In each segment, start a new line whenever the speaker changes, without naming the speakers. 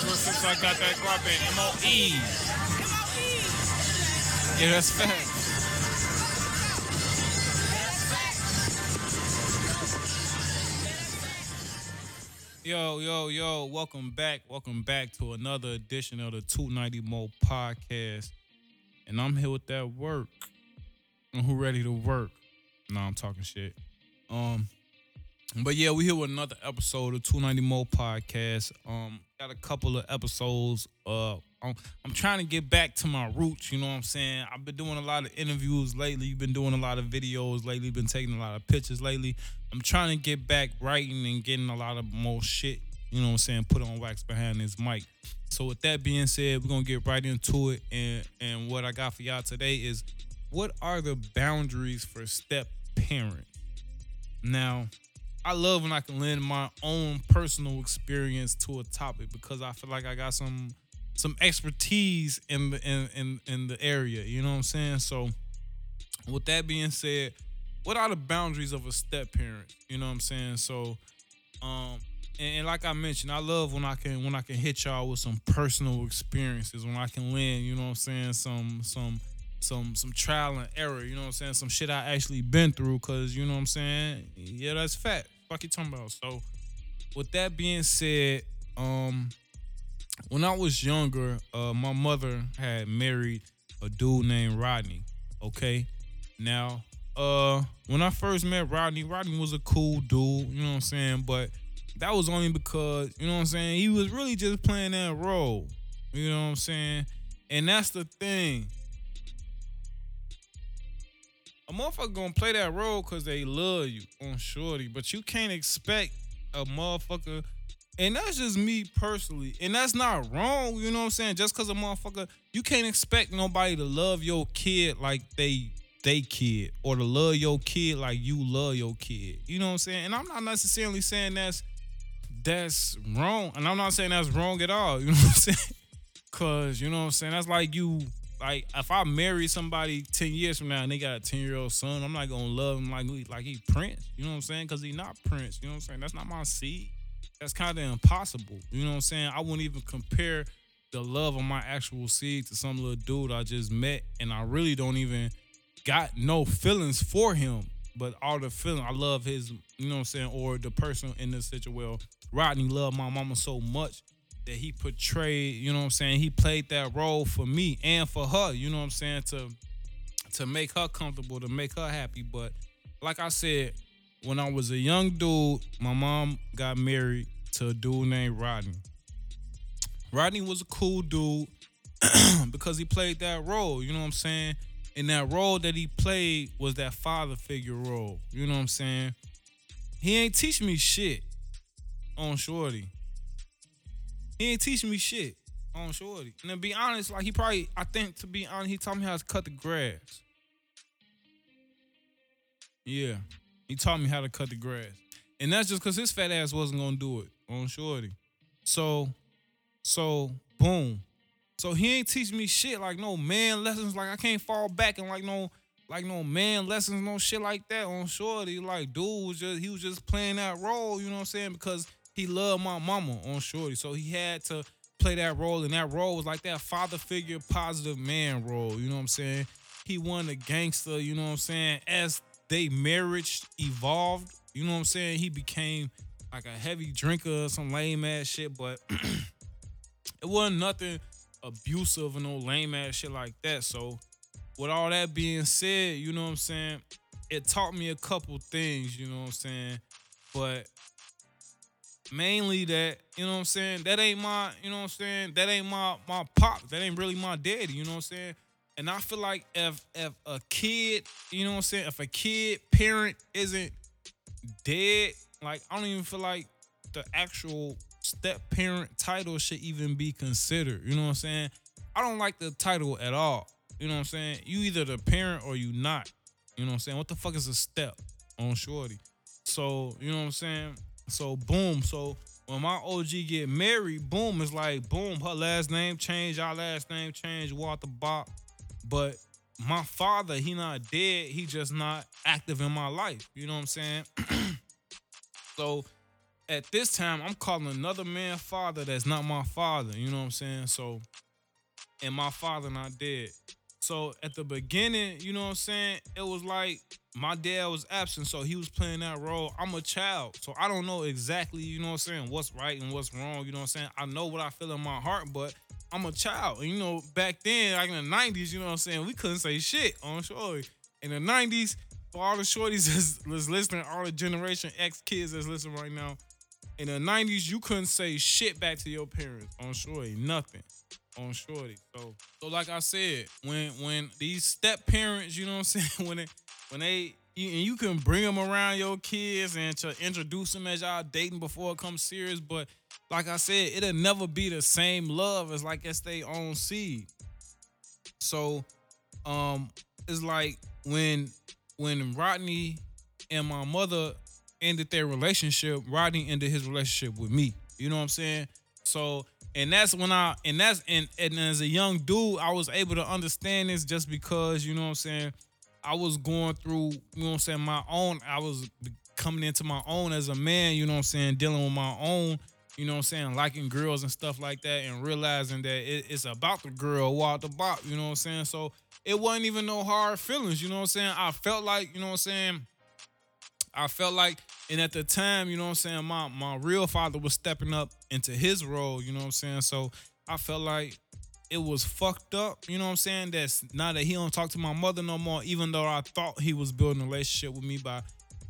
since, since I got that. M-O-E. Yeah, that's fact. Yo, yo, yo, welcome back. Welcome back to another edition of the 290 Mo podcast. And I'm here with that work. And who ready to work? No, I'm talking shit. Um, but yeah, we here with another episode of 290 Mo podcast. Um, got a couple of episodes. Uh, I'm, I'm trying to get back to my roots. You know what I'm saying? I've been doing a lot of interviews lately. You've been doing a lot of videos lately. Been taking a lot of pictures lately. I'm trying to get back writing and getting a lot of more shit. You know what I'm saying? Put on wax behind this mic. So with that being said, we're gonna get right into it. And and what I got for y'all today is what are the boundaries for step parent? Now, I love when I can lend my own personal experience to a topic because I feel like I got some some expertise in the in in, in the area. You know what I'm saying? So with that being said, what are the boundaries of a step parent? You know what I'm saying? So um and, and like I mentioned, I love when I can when I can hit y'all with some personal experiences, when I can lend, you know what I'm saying, some some some some trial and error, you know what I'm saying? Some shit I actually been through, cause you know what I'm saying? Yeah, that's fat. You talking about. So with that being said, um when I was younger, uh my mother had married a dude named Rodney. Okay. Now, uh when I first met Rodney, Rodney was a cool dude, you know what I'm saying? But that was only because, you know what I'm saying, he was really just playing that role. You know what I'm saying? And that's the thing a motherfucker gonna play that role because they love you on shorty, but you can't expect a motherfucker. And that's just me personally. And that's not wrong, you know what I'm saying? Just because a motherfucker, you can't expect nobody to love your kid like they they kid or to love your kid like you love your kid. You know what I'm saying? And I'm not necessarily saying that's that's wrong. And I'm not saying that's wrong at all. You know what I'm saying? Cause you know what I'm saying? That's like you like if I marry somebody ten years from now and they got a ten year old son, I'm not gonna love him like like he Prince. You know what I'm saying? Because he not Prince. You know what I'm saying? That's not my seed. That's kind of impossible. You know what I'm saying? I wouldn't even compare the love of my actual seed to some little dude I just met, and I really don't even got no feelings for him. But all the feeling, I love his. You know what I'm saying? Or the person in this situation. Well, Rodney loved my mama so much that he portrayed, you know what I'm saying? He played that role for me and for her, you know what I'm saying, to to make her comfortable, to make her happy. But like I said, when I was a young dude, my mom got married to a dude named Rodney. Rodney was a cool dude because he played that role, you know what I'm saying? And that role that he played was that father figure role, you know what I'm saying? He ain't teach me shit on Shorty. He ain't teaching me shit on Shorty. And to be honest, like he probably, I think to be honest, he taught me how to cut the grass. Yeah, he taught me how to cut the grass. And that's just because his fat ass wasn't gonna do it on Shorty. So, so, boom. So he ain't teach me shit like no man lessons. Like I can't fall back and like no, like no man lessons, no shit like that on Shorty. Like dude was just, he was just playing that role, you know what I'm saying? Because he loved my mama on Shorty. So he had to play that role, and that role was like that father figure, positive man role. You know what I'm saying? He won the gangster, you know what I'm saying? As they marriage evolved, you know what I'm saying? He became like a heavy drinker, some lame ass shit, but it wasn't nothing abusive and no lame ass shit like that. So, with all that being said, you know what I'm saying? It taught me a couple things, you know what I'm saying? But mainly that, you know what I'm saying? That ain't my, you know what I'm saying? That ain't my my pop. That ain't really my daddy, you know what I'm saying? And I feel like if if a kid, you know what I'm saying, if a kid parent isn't dead, like I don't even feel like the actual step parent title should even be considered. You know what I'm saying? I don't like the title at all. You know what I'm saying? You either the parent or you not. You know what I'm saying? What the fuck is a step on shorty? So, you know what I'm saying? So boom. So when my OG get married, boom, it's like boom, her last name changed, our last name changed, Walter Bach. But my father, he not dead, he just not active in my life. You know what I'm saying? so at this time I'm calling another man father that's not my father. You know what I'm saying? So, and my father not dead. So at the beginning, you know what I'm saying? It was like my dad was absent, so he was playing that role. I'm a child, so I don't know exactly, you know what I'm saying, what's right and what's wrong. You know what I'm saying? I know what I feel in my heart, but I'm a child. And you know, back then, like in the 90s, you know what I'm saying, we couldn't say shit on Shorty. In the 90s, for all the shorties that's, listening, all the Generation X kids that's listening right now, in the 90s, you couldn't say shit back to your parents on shorty, nothing on shorty. So, so like I said, when when these step parents, you know what I'm saying, when they when they you, and you can bring them around your kids and to introduce them as y'all dating before it comes serious, but like I said, it'll never be the same love as like it's they own seed. So, um, it's like when when Rodney and my mother ended their relationship, Rodney ended his relationship with me. You know what I'm saying? So and that's when I and that's and, and as a young dude, I was able to understand this just because, you know what I'm saying, I was going through, you know what I'm saying, my own, I was coming into my own as a man, you know what I'm saying, dealing with my own, you know what I'm saying, liking girls and stuff like that, and realizing that it, it's about the girl, walk the bop, you know what I'm saying? So it wasn't even no hard feelings, you know what I'm saying? I felt like, you know what I'm saying, I felt like, and at the time, you know what I'm saying, my my real father was stepping up into his role, you know what I'm saying? So I felt like it was fucked up, you know what I'm saying? That's now that he don't talk to my mother no more, even though I thought he was building a relationship with me by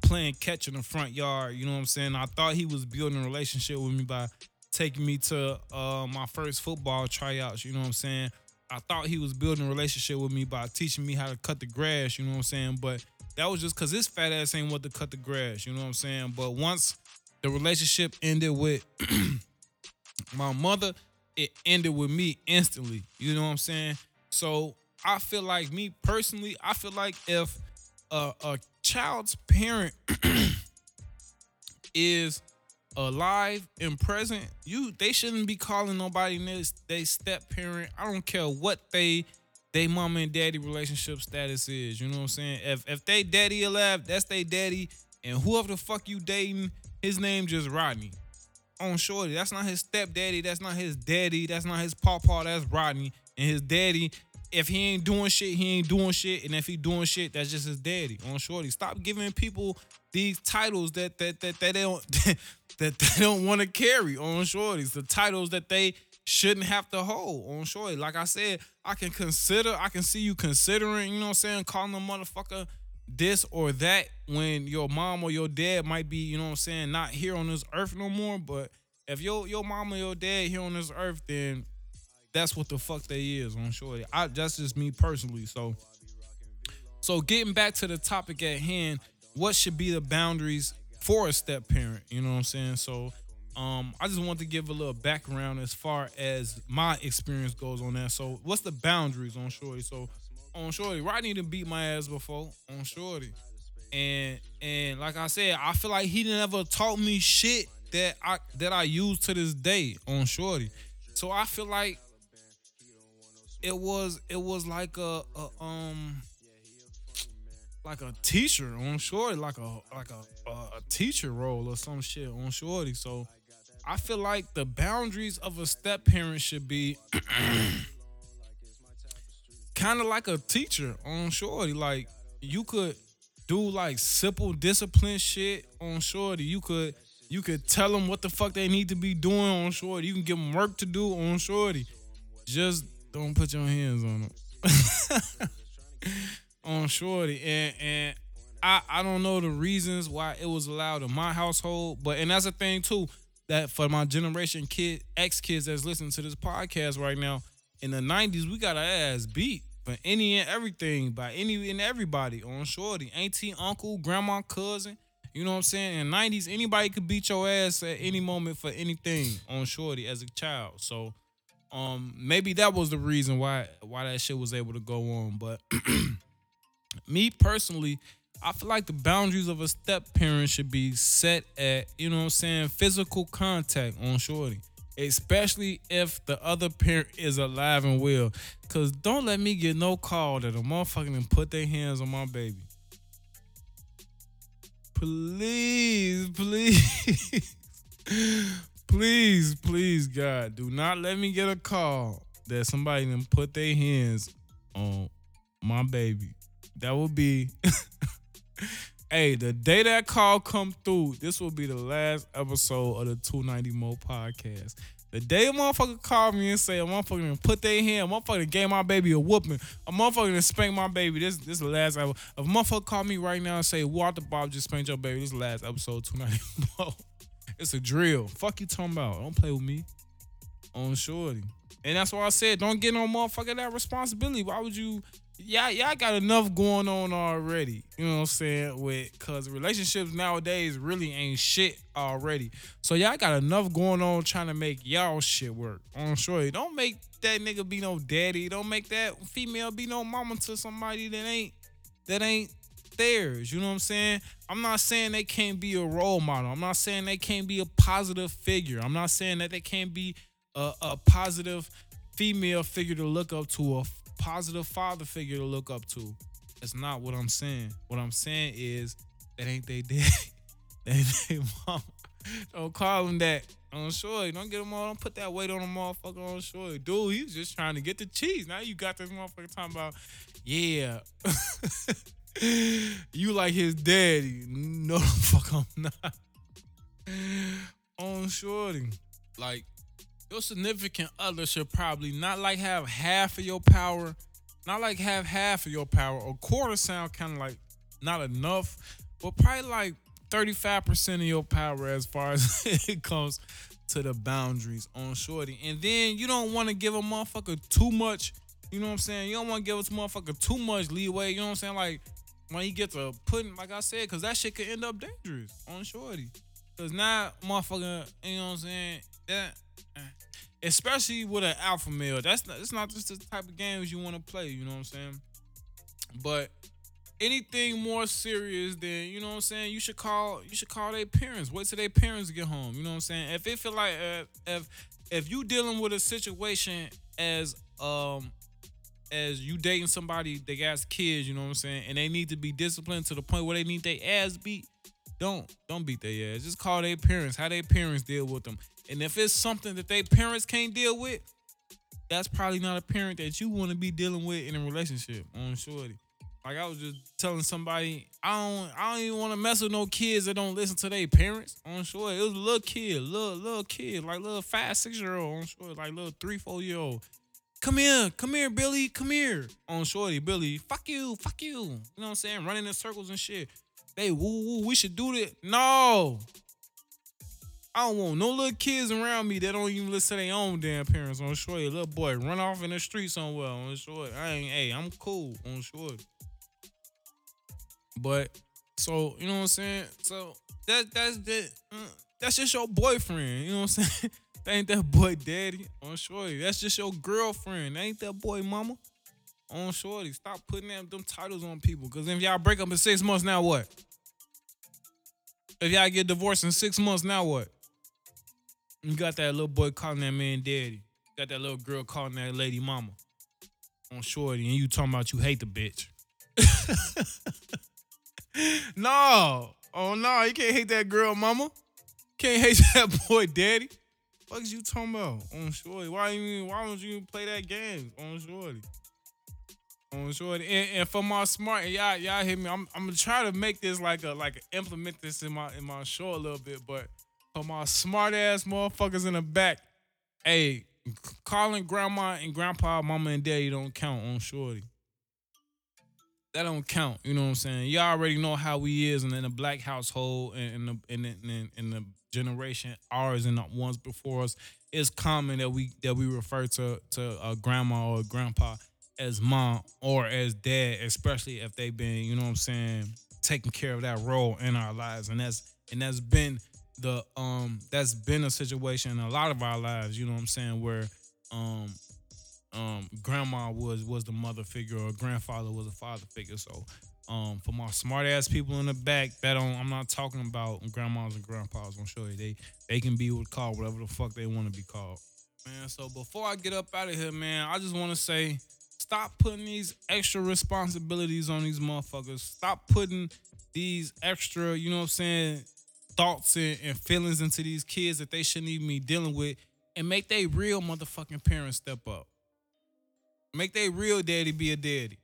playing catch in the front yard, you know what I'm saying? I thought he was building a relationship with me by taking me to uh, my first football tryouts, you know what I'm saying? I thought he was building a relationship with me by teaching me how to cut the grass, you know what I'm saying? But that was just cause his fat ass ain't want to cut the grass, you know what I'm saying? But once the relationship ended with my mother, it ended with me instantly. You know what I'm saying? So I feel like me personally, I feel like if a, a child's parent is alive and present, you they shouldn't be calling nobody this they step parent. I don't care what they they mama and daddy relationship status is. You know what I'm saying? If if they daddy alive, that's they daddy. And whoever the fuck you dating, his name just Rodney. On shorty. That's not his stepdaddy. That's not his daddy. That's not his pawpaw. That's Rodney. And his daddy, if he ain't doing shit, he ain't doing shit. And if he doing shit, that's just his daddy. On shorty. Stop giving people these titles that that that, that they don't that they don't want to carry on shorties. The titles that they shouldn't have to hold on shorty. Like I said, I can consider, I can see you considering, you know what I'm saying, calling a motherfucker this or that when your mom or your dad might be, you know what I'm saying, not here on this earth no more. But if your your mom or your dad here on this earth, then that's what the fuck they is on shorty. I that's just me personally. So so getting back to the topic at hand, what should be the boundaries for a step parent? You know what I'm saying? So um, I just want to give a little background as far as my experience goes on that. So, what's the boundaries on Shorty? So, on Shorty, Rodney didn't beat my ass before on Shorty, and and like I said, I feel like he never taught me shit that I that I use to this day on Shorty. So I feel like it was it was like a, a um like a teacher on Shorty, like a like a, a, a teacher role or some shit on Shorty. So I feel like the boundaries of a step parent should be kind of like a teacher on Shorty. Like you could do like simple discipline shit on Shorty. You could you could tell them what the fuck they need to be doing on Shorty. You can give them work to do on Shorty. Just don't put your hands on them. on Shorty. And and I I don't know the reasons why it was allowed in my household, but and that's a thing too that for my generation kid X kids that's listening to this podcast right now, in the '90s we got our ass beat for any and everything by any and everybody on shorty, auntie, uncle, grandma, cousin. You know what I'm saying? In 90s, anybody could beat your ass at any moment for anything on shorty as a child. So um maybe that was the reason why why that shit was able to go on. But me personally, I feel like the boundaries of a step parent should be set at, you know what I'm saying, physical contact on shorty. Especially if the other parent is alive and well. Cause don't let me get no call that a motherfucker can put their hands on my baby. Please, please. please, please, God, do not let me get a call that somebody done put their hands on my baby. That would be Hey, the day that call come through, this will be the last episode of the 290 Mo podcast. The day a motherfucker call me and say a motherfucker put their hand, a motherfucker gave my baby a whooping, a motherfucker spank my baby. This this is the last episode. If a motherfucker call me right now and say Walter Bob just spanked your baby, this is the last episode 290 Mo. It's a drill. Fuck you talking about. Don't play with me. On shorty. And that's why I said don't get no motherfucker that responsibility. Why would you y'all, y'all got enough going on already. You know what I'm saying? With cause relationships nowadays really ain't shit already. So y'all got enough going on trying to make y'all shit work. I'm sure. Don't make that nigga be no daddy. Don't make that female be no mama to somebody that ain't that ain't theirs. You know what I'm saying? I'm not saying they can't be a role model. I'm not saying they can't be a positive figure. I'm not saying that they can't be a, a positive female figure to look up to, a positive father figure to look up to. That's not what I'm saying. What I'm saying is that ain't they daddy. that ain't they mom. Don't call him that. On sure, don't get him all. Don't put that weight on a motherfucker on sure. Dude, he's just trying to get the cheese. Now you got this motherfucker talking about, yeah. you like his daddy. No, the fuck I'm not. On shorty. Like, your significant other should probably not like have half of your power, not like have half of your power. A quarter sound kind of like not enough, but probably like 35% of your power as far as it comes to the boundaries on shorty. And then you don't want to give a motherfucker too much, you know what I'm saying? You don't want to give a motherfucker too much leeway, you know what I'm saying? Like when he gets to putting, like I said, because that shit could end up dangerous on shorty. Because now, motherfucker, you know what I'm saying? That especially with an alpha male. That's not it's not just the type of games you want to play, you know what I'm saying? But anything more serious than, you know what I'm saying, you should call you should call their parents. Wait till their parents get home. You know what I'm saying? If it feel like uh, if if you dealing with a situation as um as you dating somebody that got kids, you know what I'm saying, and they need to be disciplined to the point where they need their ass beat, don't don't beat their ass. Just call their parents. How their parents deal with them. And if it's something that their parents can't deal with, that's probably not a parent that you want to be dealing with in a relationship. On shorty. Like I was just telling somebody, I don't I don't even want to mess with no kids that don't listen to their parents. On shorty. it was a little kid, little little kid, like little five, six year old on shorty, like little three, four year old. Come here, come here, Billy, come here. On shorty, Billy, fuck you, fuck you. You know what I'm saying? Running in circles and shit. They woo woo, we should do that. No. I don't want no little kids around me that don't even listen to their own damn parents on short. Little boy run off in the street somewhere on short. I ain't hey, I'm cool on short. But so, you know what I'm saying? So that that's that uh, that's just your boyfriend, you know what I'm saying? that ain't that boy daddy on shorty. That's just your girlfriend. That ain't that boy mama on shorty. Stop putting them, them titles on people. Cause if y'all break up in six months, now what? If y'all get divorced in six months, now what? You got that little boy calling that man daddy. You got that little girl calling that lady mama on shorty, and you talking about you hate the bitch. no. Oh no, you can't hate that girl mama. Can't hate that boy daddy. What is you talking about on shorty? Why you why don't you play that game on shorty? On shorty. And, and for my smart y'all y'all hit me. I'm I'm gonna try to make this like a like implement this in my in my show a little bit, but for my smart ass motherfuckers in the back, hey, calling grandma and grandpa, mama and daddy don't count on shorty. That don't count. You know what I'm saying? Y'all already know how we is and in the black household and in the in the, in, in the generation ours and the ones before us. It's common that we that we refer to to a grandma or a grandpa as mom or as dad, especially if they've been, you know what I'm saying, taking care of that role in our lives. And that's and that's been the um that's been a situation in a lot of our lives, you know what I'm saying, where um um grandma was was the mother figure or grandfather was a father figure. So um for my smart ass people in the back, that don't I'm not talking about grandmas and grandpas, I'm sure they they can be called whatever the fuck they want to be called. Man, so before I get up out of here, man, I just want to say stop putting these extra responsibilities on these motherfuckers. Stop putting these extra, you know what I'm saying, thoughts and, and feelings into these kids that they shouldn't even be dealing with and make they real motherfucking parents step up. Make they real daddy be a daddy.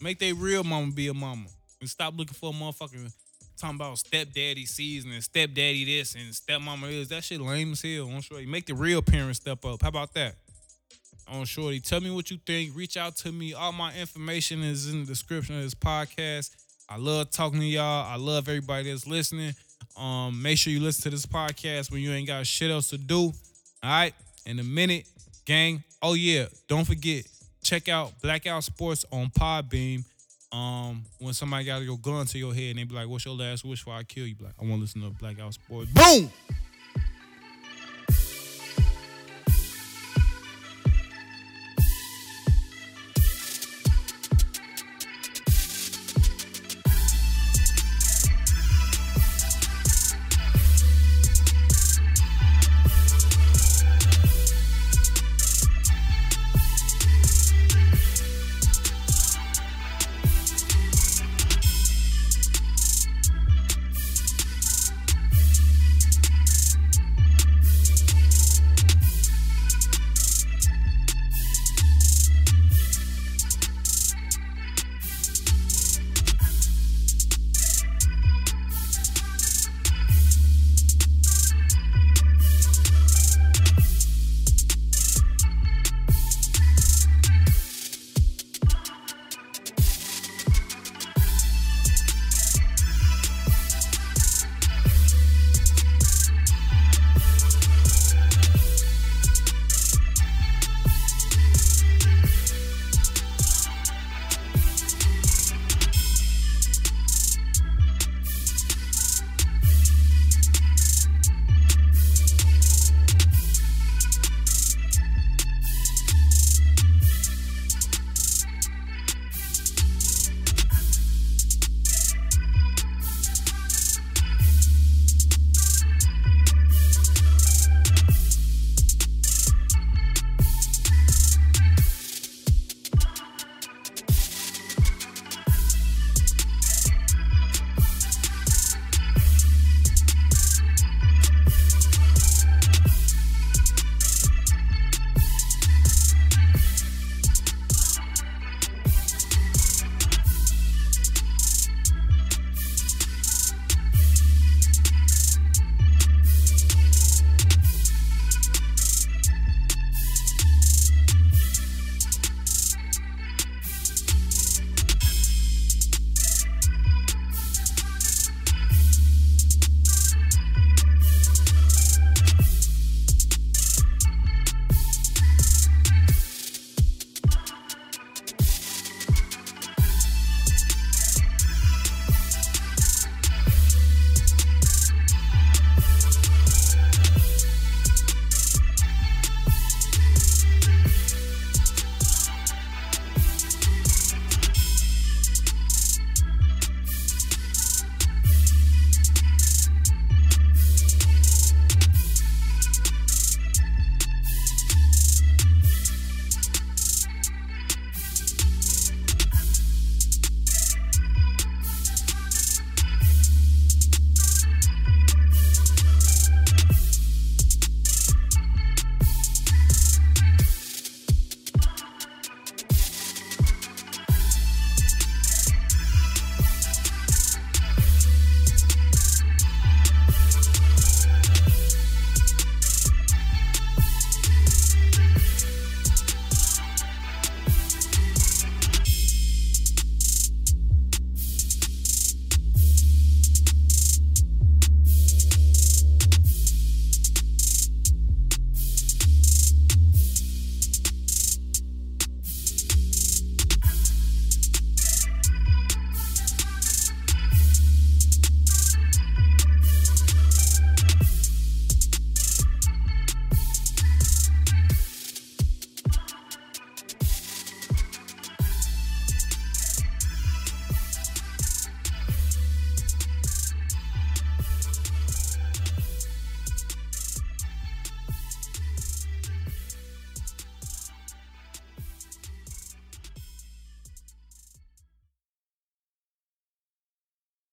Make they real mama be a mama. And stop looking for a motherfucking talking about stepdaddy season and stepdaddy this and stepmama is. That shit lame as hell on Shorty. Make the real parents step up. How about that? On Shorty. Tell me what you think. Reach out to me. All my information is in the description of this podcast. I love talking to y'all. I love everybody that's listening. Um, make sure you listen to this podcast when you ain't got shit else to do. All right. In a minute, gang. Oh yeah, don't forget check out Blackout Sports on Podbean. Um, when somebody got your gun to your head and they be like, "What's your last wish before I kill you?" Be like, I want to listen to Blackout Sports. Boom.